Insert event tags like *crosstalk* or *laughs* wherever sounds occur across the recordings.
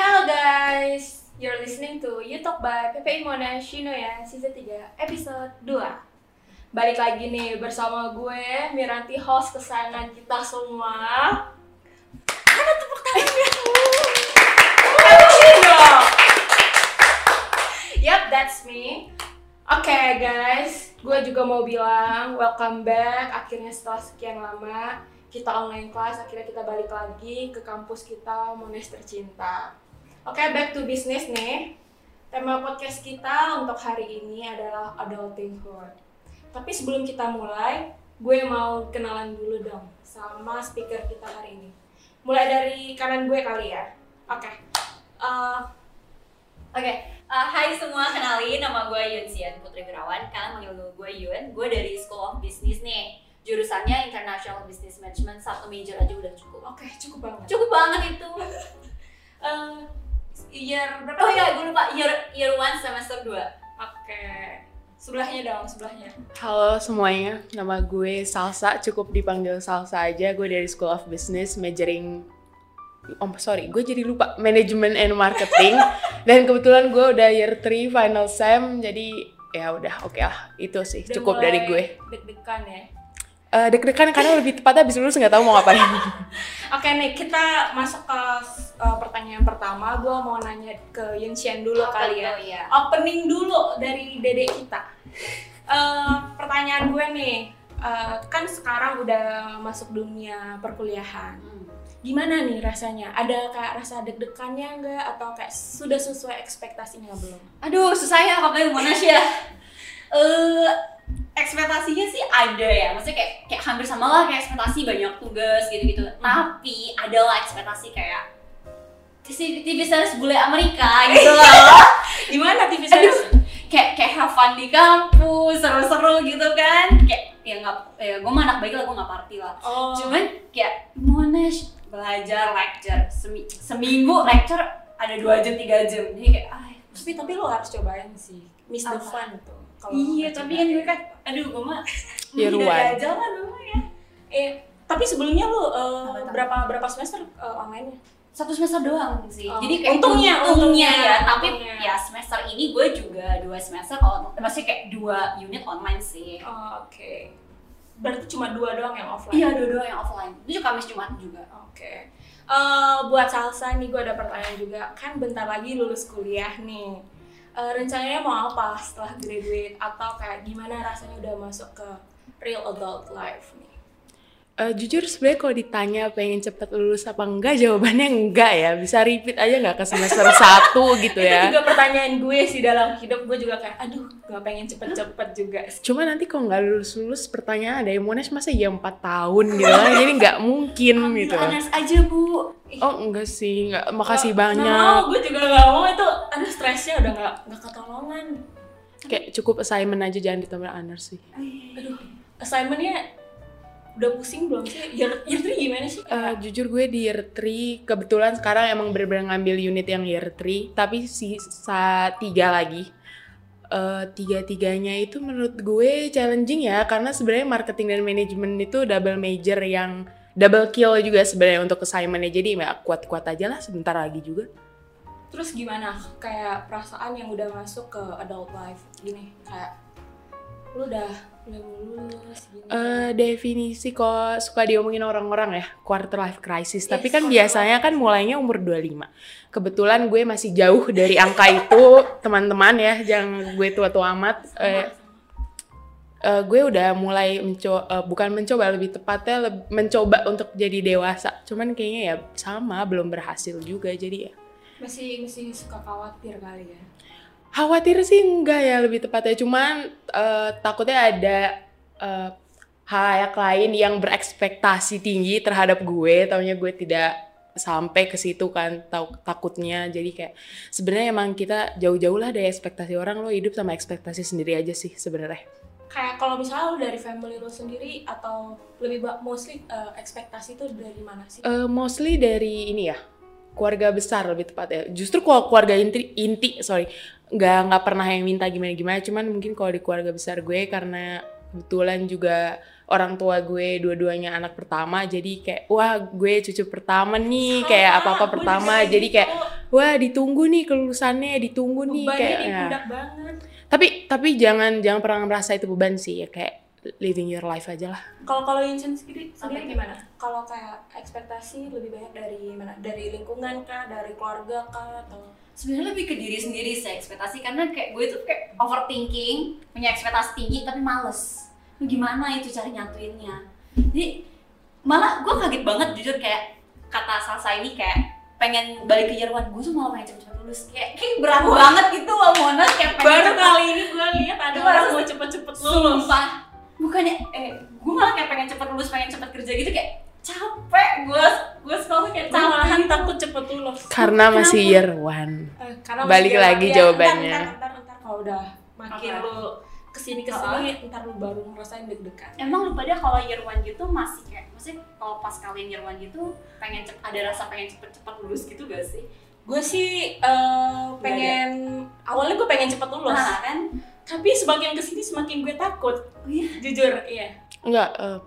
Hello guys, you're listening to You Talk by PPI Monash Shinoya Season 3 Episode 2 Balik lagi nih bersama gue, Miranti, host kesayangan kita semua. Mana tepuk tangannya? Dong! Yup, that's me. Oke guys, gue juga mau bilang welcome back. Akhirnya setelah sekian lama kita online class, akhirnya kita balik lagi ke kampus kita Monash tercinta Oke, back to business nih. Tema podcast kita untuk hari ini adalah adultinghood. Tapi sebelum kita mulai, gue mau kenalan dulu dong sama speaker kita hari ini. Mulai dari kanan gue kali ya. Oke. Uh, Oke, uh, hai semua, kenalin nama gue Yun Sian Putri Wirawan. Kalian manggil gue Yun, gue dari School of Business nih. Jurusannya International Business Management, satu major aja udah cukup. Oke, cukup banget. Cukup banget itu. Uh, *laughs* year berapa? Oh iya, gue lupa, year, year 1 semester 2. Oke. Sebelahnya dong, sebelahnya. Halo semuanya, nama gue Salsa, cukup dipanggil Salsa aja. Gue dari School of Business, majoring Oh sorry, gue jadi lupa Management and Marketing *laughs* Dan kebetulan gue udah year 3 final sem Jadi ya udah oke lah Itu sih Udah cukup mulai dari gue Deg-degan ya. Eh Deg-degan karena lebih tepatnya abis lulus nggak tahu mau ngapain *laughs* Oke nih, kita masuk ke uh, pertanyaan pertama. Gue mau nanya ke Yun Xian dulu Apa kali ya. iya. Opening dulu dari dedek kita. Eh, pertanyaan gue nih, eh, kan sekarang udah masuk dunia perkuliahan. Hmm. Gimana nih rasanya? Ada kayak rasa deg-degannya nggak? Atau kayak sudah sesuai ekspektasinya belum? Aduh, susah ya KPU Monash ya. *laughs* Eh, ekspektasinya sih ada ya, maksudnya kayak kayak hampir sama lah kayak ekspektasi banyak tugas gitu-gitu. Tapi adalah ekspektasi kayak TV, TV series bule Amerika *laughs* gitu loh. Gimana TV series? kayak kayak have fun di kampus, seru-seru gitu kan. Kayak ya nggak, ya gue mah anak baik lah, gue nggak party lah. Oh, Cuman kayak Monash belajar lecture Semi- seminggu lecture ada dua jam tiga jam. Jadi kayak ah, tapi tapi lo harus cobain sih. Miss the fun tuh. Kalau Iya, tapi kan gue kan, aduh gue mah *laughs* one. aja lah dulu ya. Eh, tapi sebelumnya lu uh, Apa berapa berapa semester uh, online-nya? Satu semester doang sih. Oh, Jadi kayak untungnya, untungnya, untungnya, ya. Tapi untungnya. ya semester ini gue juga dua semester, on, maksudnya kayak dua unit online sih. Oh, Oke. Berarti cuma dua doang yang offline. Iya, dua-dua yang offline. Itu juga Kamis Jumat juga. Oke. Eh, buat salsa nih gue ada pertanyaan juga. Kan bentar lagi lulus kuliah nih. Eh, rencananya mau apa setelah graduate atau kayak gimana rasanya udah masuk ke real adult life nih? Eh, Jujur sebenarnya kalau ditanya pengen cepet lulus apa enggak Jawabannya enggak ya Bisa repeat aja nggak ke semester *laughs* 1 gitu Itu ya juga pertanyaan gue sih dalam hidup gue juga kayak aduh gak pengen cepet-cepet juga. Cuma nanti kalau nggak lulus-lulus pertanyaan ada yang Monash masa ya 4 tahun gitu kan Jadi nggak mungkin gitu Ambil honors aja, Bu. Oh enggak sih, enggak, makasih Nggak- banyak. nggak mau, gue juga gak mau. Itu ada stresnya udah gak, gak ketolongan. Kayak cukup assignment aja jangan ditambah honors sih. Aduh, assignmentnya udah pusing belum sih? Year, year 3 gimana sih? Eh, jujur gue di year 3 kebetulan sekarang emang bener-bener ngambil unit yang year 3 tapi sisa tiga lagi. Eh, tiga-tiganya itu menurut gue challenging ya karena sebenarnya marketing dan manajemen itu double major yang double kill juga sebenarnya untuk assignmentnya. Jadi ya kuat-kuat aja lah sebentar lagi juga. Terus gimana? Kayak perasaan yang udah masuk ke adult life gini kayak lu udah udah mau lulus gini. Eh, definisi kok suka diomongin orang-orang ya quarter life crisis. Tapi Yes, kan quarter biasanya kan mulainya umur 25 kebetulan gue masih jauh dari angka itu *laughs* teman-teman ya jangan gue tua-tua amat. Eh, eh, gue udah mulai mencoba bukan mencoba lebih tepatnya leb- mencoba untuk jadi dewasa. Cuman kayaknya ya sama belum berhasil juga jadi ya. Masih masih suka khawatir kali ya. khawatir sih enggak ya lebih tepatnya. Cuman eh, takutnya ada eh, halayak lain yang berekspektasi tinggi terhadap gue. Taunya gue tidak sampai ke situ kan tau, takutnya. Jadi kayak sebenarnya emang kita jauh-jauh lah dari ekspektasi orang. Lo hidup sama ekspektasi sendiri aja sih sebenarnya Kayak kalau misalnya lu dari family lu sendiri atau lebih mostly uh, ekspektasi itu dari mana sih? Eh, mostly dari ini ya keluarga besar lebih tepatnya justru kalau keluarga inti inti sorry nggak nggak pernah yang minta gimana gimana cuman mungkin kalau di keluarga besar gue karena kebetulan juga orang tua gue dua-duanya anak pertama jadi kayak wah gue cucu pertama nih kayak Sama, apa apa gue pertama jadi kayak gitu. wah ditunggu nih kelulusannya ditunggu nih kayak ya. banget tapi tapi jangan jangan pernah merasa itu beban sih ya kayak living your life aja lah. Kalau kalau Yinchan sendiri sendiri gimana? kalau kayak ekspektasi lebih banyak dari mana? Dari lingkungan kah? Dari keluarga kah? Atau sebenarnya lebih ke diri sendiri sih ekspektasi. Karena kayak gue tuh kayak overthinking punya ekspektasi tinggi tapi males. Lu gimana itu cara nyatuinnya jadi malah gue kaget banget jujur. Kayak kata Salsa ini kayak pengen balik ke Jerman. Gue tuh malah pengen cepet-cepet lulus. Kayak kayak berat banget gitu loh Monas kayak pengen baru cepet- kali ini gue lihat ada orang mau cepet-cepet lulus. Sumpah. Bukannya eh gue malah kayak pengen cepet lulus pengen cepet kerja gitu. Kayak capek. Gue gue sekolah tuh kayak Gue malahan capek. gitu. takut cepet lulus. Karena masih Kenapa? year one. Eh, karena Balik masih lagi ya, jawabannya. Ntar, ntar, ntar, ntar kalau udah makin lu ke sini ke sini, ntar lu baru ngerasain deg-degan. Emang lu pada kalau year one gitu masih kalau pas kalian one gitu pengen cep, ada rasa pengen cepet-cepet lulus gitu gak sih? Gue sih eh, pengen awalnya gue pengen cepet lulus, Nah kan? tapi semakin ke sini semakin gue takut. Oh iya? Jujur, iya. enggak eh,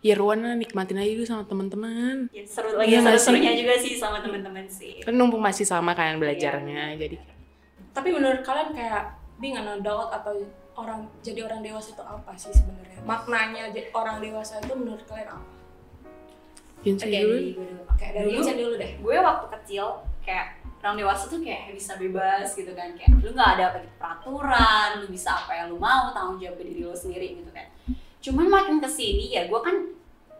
year one lah nikmatin aja dulu sama teman-teman Ya, seru lagi nggak seru-serunya juga sih sama teman-teman sih. kan numpung masih sama kan belajarnya jadi Tapi menurut kalian kayak being an adult atau orang jadi orang dewasa itu apa sih sebenarnya? Maknanya jadi orang dewasa itu menurut kalian apa? Yunsa Oke, dulu. Oke, dari Dulu? Insan dulu deh. Gue waktu kecil kayak orang dewasa tuh kayak bisa bebas gitu kan kayak lu nggak ada apa gitu peraturan lu bisa apa yang lu mau tanggung jawab ke diri lu sendiri gitu kan cuman makin ke sini ya gue kan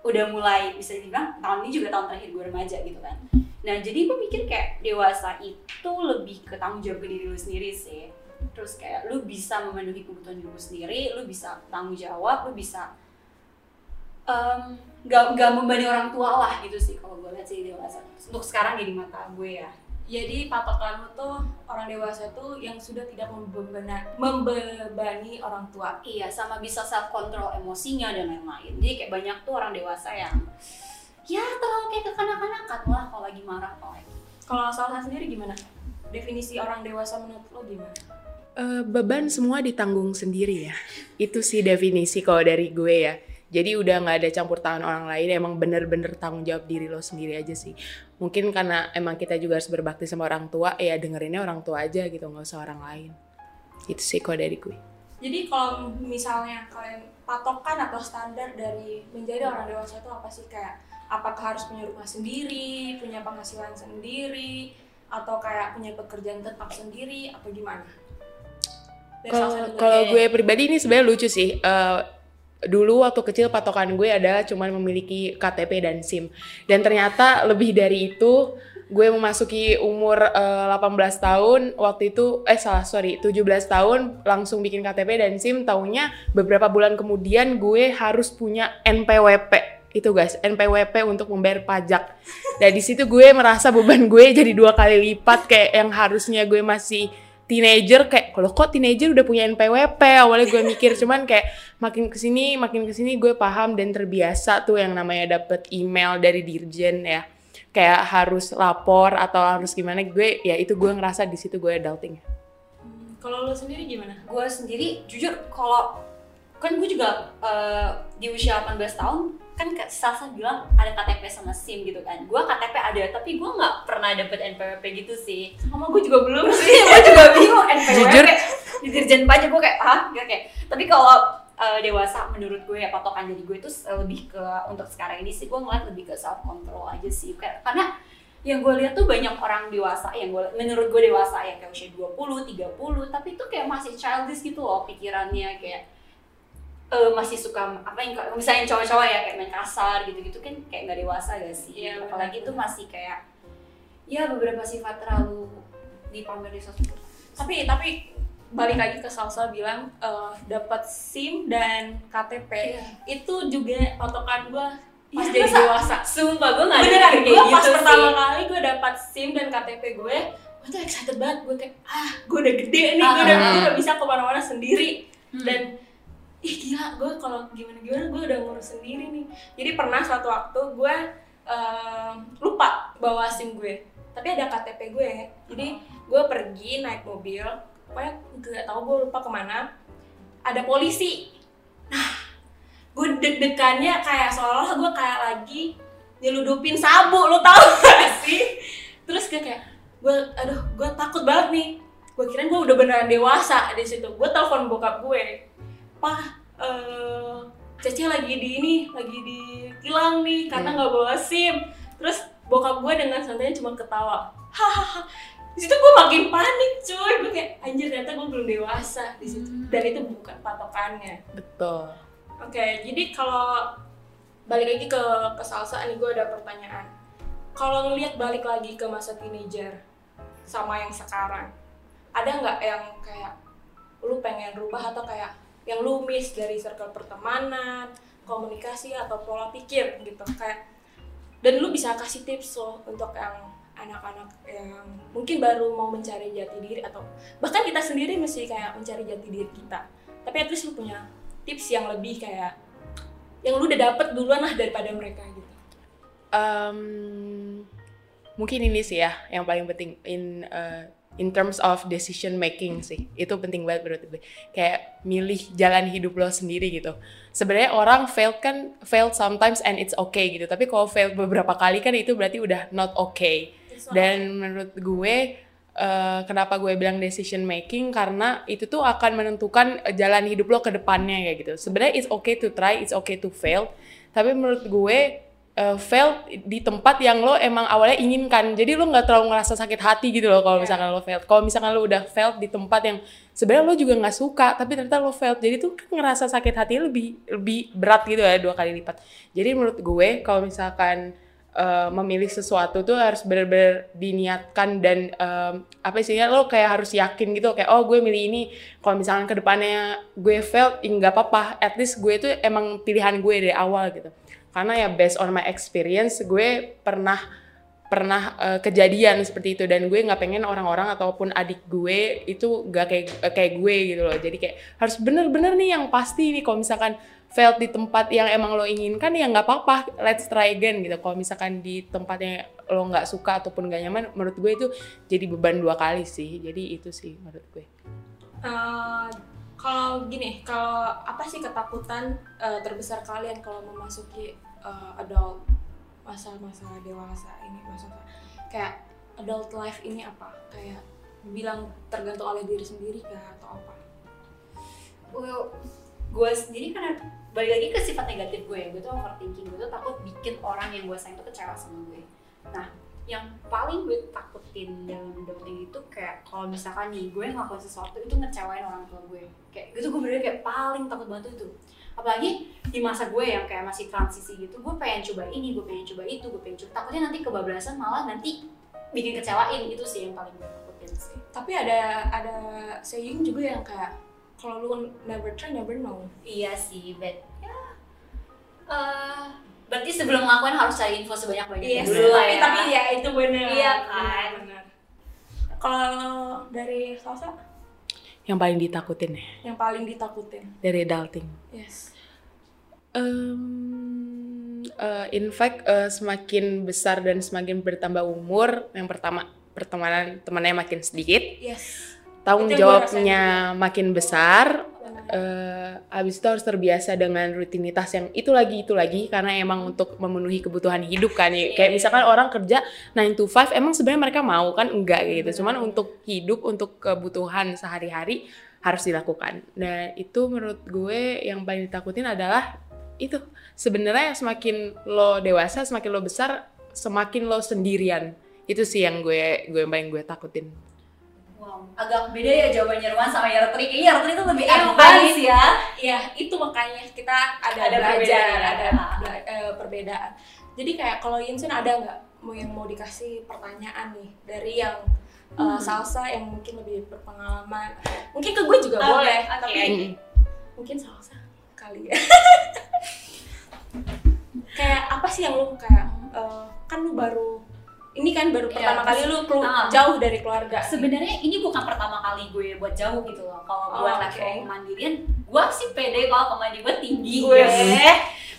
udah mulai bisa dibilang tahun ini juga tahun terakhir gue remaja gitu kan nah jadi gue mikir kayak dewasa itu lebih ke tanggung jawab ke diri lu sendiri sih terus kayak lu bisa memenuhi kebutuhan diri lu sendiri lu bisa tanggung jawab lu bisa em, nggak nggak membebani orang tua lah gitu sih kalau gue lihat sih dewasa untuk sekarang jadi mata gue ya Jadi patokan lu tuh orang dewasa tuh yang sudah tidak membebani, membebani orang tua. Iya, sama bisa self control emosinya dan lain-lain. Jadi kayak banyak tuh orang dewasa yang ya terlalu kayak kekanak-kanakan lah kalau lagi marah kalau lagi. Kalau Salsa sendiri gimana? Definisi orang dewasa menurut lo gimana? Eh, beban semua ditanggung sendiri ya. Itu sih definisi kalau dari gue ya. Jadi udah nggak ada campur tangan orang lain, emang bener-bener tanggung jawab diri lo sendiri aja sih. Mungkin karena emang kita juga harus berbakti sama orang tua, ya dengerinnya orang tua aja gitu, nggak usah orang lain. Itu sih kalau dari gue. Jadi kalau misalnya kalian patokan atau standar dari menjadi orang dewasa itu apa sih kayak apakah harus punya rumah sendiri, punya penghasilan sendiri, atau kayak punya pekerjaan tetap sendiri atau gimana? Kalau deh. gue pribadi ini sebenarnya lucu sih. Eh, dulu waktu kecil patokan gue adalah cuman memiliki KTP dan SIM. Dan ternyata lebih dari itu gue memasuki umur eh, 18 tahun waktu itu eh salah sorry 17 tahun langsung bikin KTP dan SIM. Taunya beberapa bulan kemudian gue harus punya NPWP itu guys NPWP untuk membayar pajak. Dan di situ gue merasa beban gue jadi dua kali lipat kayak yang harusnya gue masih teenager kayak kalau kok teenager udah punya NPWP awalnya gue mikir cuman kayak makin ke sini makin ke sini gue paham dan terbiasa tuh yang namanya dapet email dari dirjen ya. Kayak harus lapor atau harus gimana gue ya itu gue ngerasa di situ gue adulting. Hmm, Kalau lo sendiri gimana? Gue sendiri jujur kalau kan gue juga eh, di usia 18 tahun kan Salsa bilang ada KTP sama SIM gitu kan. Gue KTP ada tapi gue nggak pernah dapet NPWP gitu sih. Sama gue juga belum *laughs* sih. gue juga bingung NPWP Jujur. di dirjen pajak gue kayak ah gak kayak tapi kalau uh, dewasa menurut gue ya patokan jadi gue itu lebih ke untuk sekarang ini sih gue ngeliat lebih ke self control aja sih Kayak- karena yang gue lihat tuh banyak orang dewasa yang gue menurut gue dewasa yang kayak usia 20, 30 tapi itu kayak masih childish gitu loh pikirannya kayak eh, masih suka apa yang misalnya cowok-cowok ya kayak main kasar gitu-gitu kan kayak nggak dewasa gak sih Iya, apalagi benar. tuh masih kayak ya beberapa sifat terlalu dipamer di sosmed tapi tapi balik lagi ke Salsa bilang eh, dapat SIM dan KTP Iya. itu juga patokan gue pas Iya, jadi masa- dewasa. Sumpah gue gak ada Beneran, gue gitu pas sih. pertama kali gue dapat SIM dan KTP gue, gue tuh excited banget. Gue kayak, ah, gue udah gede nih, gue udah, Ah. gue udah bisa ke mana-mana sendiri. Hmm. Dan, ih gila, gue kalau gimana-gimana gue udah ngurus sendiri nih. Jadi pernah suatu waktu gue em, lupa bawa SIM gue, tapi ada KTP gue. Jadi gue pergi naik mobil, pokoknya gak tau gue lupa ke mana. Ada polisi. Nah, gue deg-degannya kayak seolah-olah gue kayak lagi nyeludupin sabu, lo tau gak sih? Terus gue kayak, gue aduh gue takut banget nih gue kira gue udah beneran dewasa di situ gue telepon bokap gue pak eh Cece lagi di ini lagi di tilang nih karena nggak bawa sim. Terus bokap gue dengan santainya cuma ketawa. Hahaha. Di situ gue makin panik cuy. Gue kayak anjir ternyata gue belum dewasa. Di situ. Dan itu bukan patokannya. Betul. Oke, jadi kalau balik lagi ke ke salsa nih gue ada pertanyaan. Kalau ngelihat balik lagi ke masa teenager sama yang sekarang, ada nggak yang kayak lu pengen rubah atau kayak yang lu miss dari circle pertemanan, komunikasi atau pola pikir gitu. Kayak dan lu bisa kasih tips loh untuk yang anak-anak yang mungkin baru mau mencari jati diri atau bahkan kita sendiri mesti kayak mencari jati diri kita. Tapi at least lu punya tips yang lebih kayak yang lu udah dapet duluan lah daripada mereka gitu. Em, mungkin ini sih ya yang paling penting in uh, in terms of decision making sih. Itu penting banget menurut gue. Kayak milih jalan hidup lo sendiri gitu. Sebenarnya orang failed kan failed sometimes and it's okay gitu. Tapi kalau failed beberapa kali kan itu berarti udah not okay. Dan menurut gue eh, kenapa gue bilang decision making? Karena itu tuh akan menentukan jalan hidup lo ke depannya kayak gitu. Sebenarnya it's okay to try, it's okay to fail. Tapi menurut gue eh, fail di tempat yang lo emang awalnya inginkan. Jadi lo nggak terlalu ngerasa sakit hati gitu loh kalau misalkan lo fail. Kalau misalkan lo udah fail di tempat yang sebenarnya lo juga nggak suka, tapi ternyata lo fail. Jadi tuh kan ngerasa sakit hati lebih lebih berat gitu ya dua kali lipat. Jadi menurut gue kalau misalkan uh, memilih sesuatu tuh harus benar-benar diniatkan dan um, apa sih lo kayak harus yakin gitu kayak oh gue milih ini kalau misalkan ke depannya gue failed ya nggak apa-apa at least gue itu emang pilihan gue dari awal gitu karena ya based on my experience gue pernah pernah uh, kejadian seperti itu. Dan gue nggak pengen orang-orang ataupun adik gue itu nggak kayak kayak gue gitu loh. Jadi kayak harus bener-bener nih yang pasti nih kalau misalkan failed di tempat yang emang lo inginkan ya nggak apa-apa. Let's try again gitu. Kalau misalkan di tempat yang lo nggak suka ataupun nggak nyaman menurut gue itu jadi beban dua kali sih. Jadi itu sih menurut gue. Eh, kalau gini kalau apa sih ketakutan eh, terbesar kalian kalau memasuki eh, adult masa-masa dewasa ini masa kayak adult life ini apa? Kayak bilang tergantung oleh diri sendiri kah atau apa? Gue sendiri karena balik lagi ke sifat negatif gue gue tuh overthinking gue tuh takut bikin orang yang gue sayang tuh kecewa sama gue. Nah yang paling gue takutin dalam adulting itu kayak kalau misalkan nih gue ngelakuin sesuatu itu ngecewain orang tua gue. Kayak gitu gue bener kayak paling takut banget itu. Apalagi di masa gue yang kayak masih transisi gitu gue pengen coba ini gue pengen coba itu gue pengen coba. Takutnya nanti kebablasan malah nanti bikin kecewain. Itu sih yang paling gue takutin sih. Tapi ada ada saying juga yang kayak kalau lu never try never know. Iya sih, but ya. eh, berarti sebelum ngelakuin harus cari info sebanyak banyaknya Yes, dulu lah tapi ya. tapi ya itu benar. Iya kan? Benar. Kalau dari Salsa yang paling ditakutin ya yang paling ditakutin. dari adulting Yes. Um, uh, in fact uh, semakin besar dan semakin bertambah umur yang pertama pertemanan temannya makin sedikit Yes. tanggung jawabnya makin besar Eh habis itu harus terbiasa dengan rutinitas yang itu lagi itu lagi. Karena emang untuk memenuhi kebutuhan hidup kan ya. kayak misalkan orang kerja 9 to 5 emang sebenarnya mereka mau kan? Enggak gitu. Cuman untuk hidup untuk kebutuhan sehari-hari harus dilakukan. Nah itu menurut gue yang paling ditakutin adalah itu. Sebenarnya semakin lo dewasa semakin lo besar semakin lo sendirian. Itu sih yang gue gue yang paling gue takutin Wow, agak beda ya jawabannya Ruan sama Yartri. Kayaknya Yartri itu lebih Iya, advance ya. Iya, itu makanya kita ada, Ada belajar, perbedaan. ada bela- eh, perbedaan. Jadi kayak kalau Yinsun ada nggak mau yang mau dikasih pertanyaan nih dari yang eh, salsa yang mungkin lebih berpengalaman. Mungkin ke gue juga Oke, boleh, oke. tapi Mm. mungkin salsa kali ya. *laughs* kayak apa sih yang lu kayak eh, kan lu baru ini kan baru Iya, pertama kali lu kelu- Ah. jauh dari keluarga. Sebenarnya ini bukan pertama kali gue buat jauh gitu loh. Kalau gue Oh, level oke. kemandirian, gue sih pede kalau kemandirian gue tinggi. Gue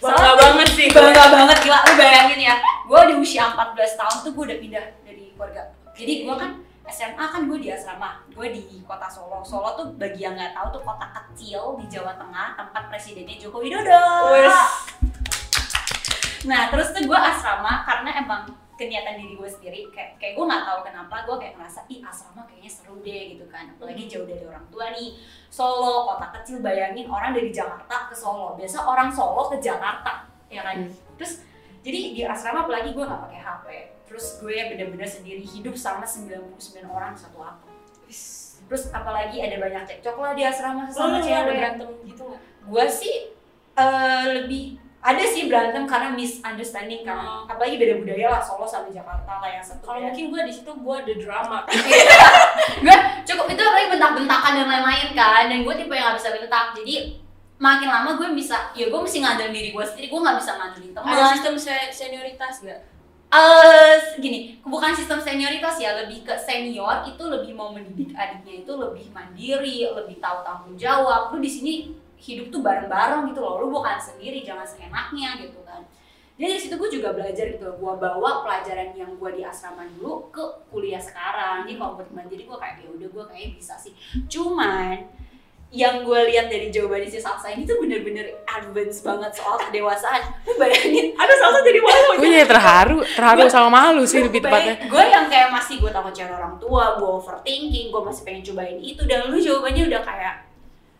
Bangga banget sih. bangga banget gila lu bayangin ya gue di usia 14 tahun tuh gue udah pindah dari keluarga jadi gue kan SMA kan gue di asrama gue di kota Solo Solo tuh bagi yang nggak tahu tuh kota kecil di Jawa Tengah tempat presidennya Joko Widodo nah terus tuh gue asrama karena emang kenyataan diri gue sendiri kayak kayak gue nggak tahu kenapa gue kayak ngerasa ih asrama kayaknya seru deh gitu kan. Apalagi jauh dari orang tua nih. Solo kota kecil bayangin orang dari Jakarta ke Solo. Biasa orang Solo ke Jakarta ya kan? Hmm. terus jadi di asrama apalagi gue nggak pakai HP terus gue bener-bener sendiri hidup sama 99 orang satu atap terus apalagi ada banyak cekcok lah di asrama sama ada cewek berantem gitu gue sih eh, lebih ada sih berantem karena misunderstanding kan Oh. apalagi beda budaya lah Solo sama Jakarta lah yang satu Kalau beda. mungkin gue di situ gue ada drama. *laughs* gue cukup itu apalagi bentak-bentakan dan lain-lain kan dan gue tipe yang gak bisa bentak jadi makin lama gue bisa ya gue mesti ngandelin diri gue sendiri gue nggak bisa ngandelin teman ada sistem se- senioritas nggak? Eh, gini, bukan sistem senioritas ya, lebih ke senior itu lebih mau mendidik adiknya itu lebih mandiri, lebih tahu tanggung jawab. Lu di sini hidup tuh bareng-bareng gitu loh, lu bukan sendiri, jangan seenaknya gitu kan. Jadi dari situ gue juga belajar gitu, gue bawa pelajaran yang gue di asrama dulu ke kuliah sekarang. Jadi kalau buat mandiri gue kayak ya udah gue kayak bisa sih. Cuman yang gue lihat dari jawaban si Salsa ini tuh bener-bener advance banget soal kedewasaan. Lu bayangin, ada Salsa jadi malu. Gue jadi terharu, terharu sama malu sih lebih tepatnya. gue yang kayak masih gue takut cari orang tua gue overthinking gue masih pengen cobain itu dan lu jawabannya udah kayak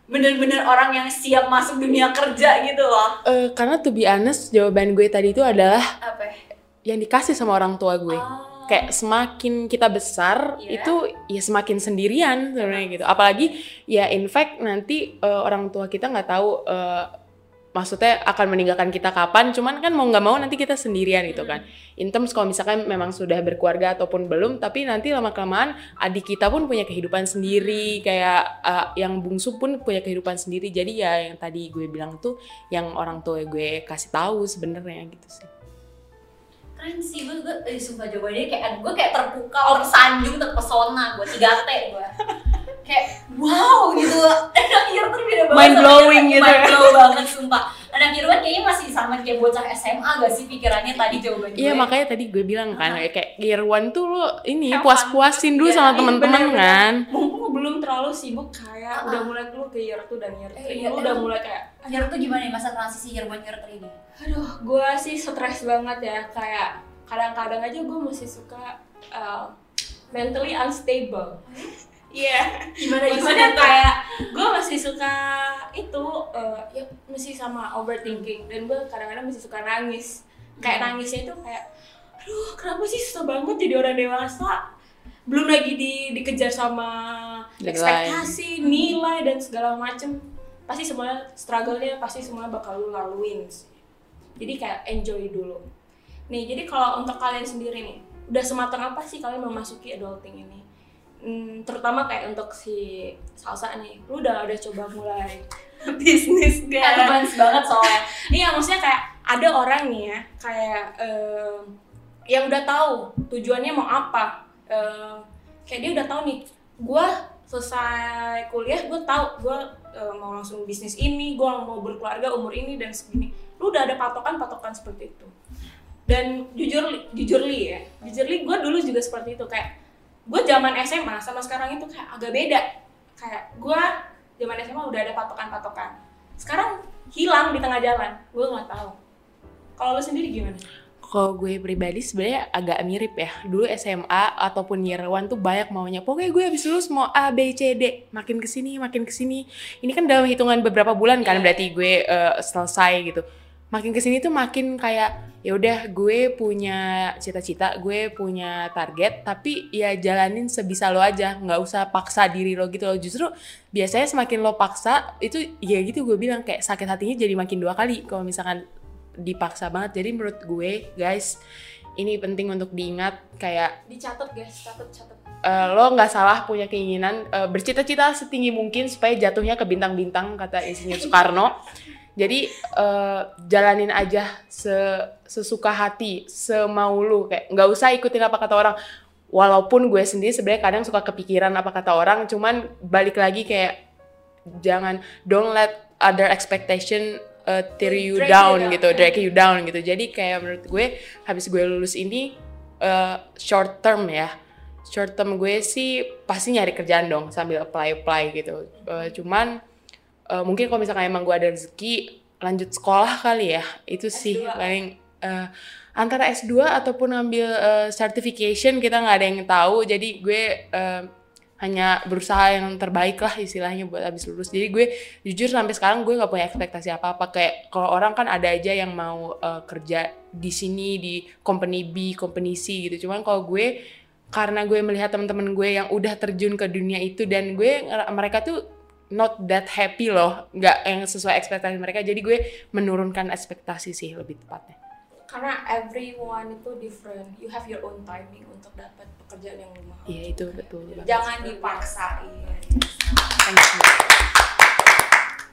bener-bener orang yang siap masuk dunia kerja gitu loh Eh, karena to be honest, jawaban gue tadi itu adalah apa yang dikasih sama orang tua gue. Oh. Kayak semakin kita besar Iya. itu ya semakin sendirian sebenarnya gitu. Apalagi ya in fact nanti eh, orang tua kita nggak tahu eh, maksudnya akan meninggalkan kita kapan. Cuman kan mau nggak mau nanti kita sendirian gitu kan. In terms kalau misalkan memang sudah berkeluarga ataupun belum, tapi nanti lama kelamaan adik kita pun punya kehidupan sendiri. Kayak eh, yang bungsu pun punya kehidupan sendiri. Jadi ya yang tadi gue bilang tuh yang orang tua gue kasih tahu sebenarnya gitu sih. keren sih gue gue eh, sumpah jawabannya kayak gue kayak terpukau tersanjung terpesona gue tiga t gue kayak wow gitu. *laughs* Anak Irwan tuh beda banget Mind blowing gitu. Mind blow banget sumpah. Anak Irwan kayaknya masih sama kayak bocah SMA gak sih pikirannya tadi jawaban gue Iya makanya tadi gue bilang kan kayak year one tuh lo ini Have puas-puasin dulu Iya, sama iya, bener-bener. kan. Mumpung belum terlalu sibuk kayak Ah. udah mulai keluar ke year 2 dan year 3 Eh, iya, lu udah mulai kayak Irwan tuh gimana ya masa transisi Irwan year 3 ini? Aduh gue sih stres banget ya kayak kadang-kadang aja gue masih suka uh, mentally unstable Iya, gimana maksudnya kayak gue masih suka itu uh, ya masih sama overthinking. Dan gue kadang-kadang masih suka nangis. Kayak Hmm. nangisnya itu kayak aduh kenapa sih susah banget jadi orang dewasa? Belum lagi di, dikejar sama ekspektasi nilai dan segala macem. Pasti semuanya struggle-nya pasti semuanya bakal lu laluin sih. Jadi kayak enjoy dulu. Nih jadi kalau untuk kalian sendiri nih udah sematang apa sih kalian memasuki adulting ini Hmm, terutama kayak untuk si salsa nih lu udah udah coba mulai *laughs* bisnis gak advance banget soalnya *laughs* Iya, maksudnya kayak ada orang nih ya, kayak eh, yang udah tahu tujuannya mau apa. Eh, kayak dia udah tahu nih, gue selesai kuliah, gue tahu gue eh, mau langsung bisnis ini, gue mau berkeluarga umur ini dan segini. Lu udah ada patokan-patokan seperti itu. Dan jujur, jujur li ya, jujur li gue dulu juga seperti itu kayak gue zaman SMA sama sekarang itu kayak agak beda. Kayak gue zaman SMA udah ada patokan-patokan. Sekarang hilang di tengah jalan, gue nggak tahu. Kalau lu sendiri gimana? Kalau gue pribadi sebenarnya agak mirip ya. Dulu SMA ataupun year one tuh banyak maunya. Pokoknya gue habis lulus mau A, B, C, D. Makin ke sini, makin ke sini. Ini kan dalam hitungan beberapa bulan kan Iya. berarti gue eh, selesai gitu. Makin ke sini tuh makin kayak ya udah gue punya cita-cita, gue punya target, tapi ya jalanin sebisa lo aja, nggak usah paksa diri lo gitu loh. Justru biasanya semakin lo paksa itu ya gitu gue bilang kayak sakit hatinya jadi makin dua kali kalau misalkan dipaksa banget. Jadi menurut gue, guys, ini penting untuk diingat kayak Dicatat guys, catat catat. eh, lo nggak salah punya keinginan eh, bercita-cita setinggi mungkin supaya jatuhnya ke bintang-bintang kata Insinyur Soekarno. Jadi eh, jalanin aja se sesuka hati, semau lu kayak nggak usah ikutin apa kata orang. Walaupun gue sendiri sebenarnya kadang suka kepikiran apa kata orang, cuman balik lagi kayak jangan don't let other expectation uh, tear you Drag you down down, gitu, drag you down gitu. Jadi kayak menurut gue habis gue lulus ini uh, short term ya. Short term gue sih pasti nyari kerjaan dong sambil apply apply gitu. Uh, cuman uh, mungkin kalau misalkan emang gue ada rezeki lanjut sekolah kali ya. Itu sih S2. paling eh, antara S2 ataupun ngambil eh, certification kita nggak ada yang tahu jadi gue eh, hanya berusaha yang terbaik lah istilahnya buat habis lulus jadi gue jujur sampai sekarang gue nggak punya ekspektasi apa apa kayak kalau orang kan ada aja yang mau eh, kerja di sini di company B company C gitu cuman kalau gue karena gue melihat teman-teman gue yang udah terjun ke dunia itu dan gue mereka tuh not that happy loh nggak yang sesuai ekspektasi mereka jadi gue menurunkan ekspektasi sih lebih tepatnya Karena everyone itu different. You have your own timing untuk dapat pekerjaan yang lu mau. iya itu betul. Jangan dipaksain. Thank you.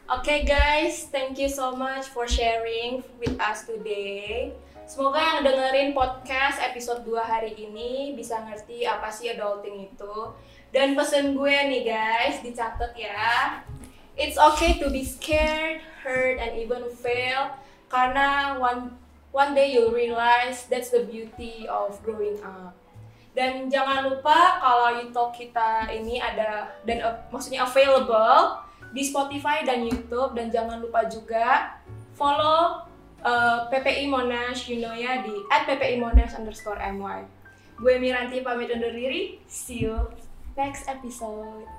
Oke guys, thank you so much for sharing with us today. Semoga yang dengerin podcast episode 2 hari ini bisa ngerti apa sih adulting itu. Dan pesen gue nih guys, dicatat ya. It's okay to be scared, hurt, and even fail. Karena one one day you'll realize that's the beauty of growing up. Dan jangan lupa kalau YouTube kita ini ada dan uh, maksudnya available di Spotify dan YouTube dan jangan lupa juga follow uh, PPI Monash Yunoya di @ppimonash underscore my. Gue Miranti pamit undur diri. See you next episode.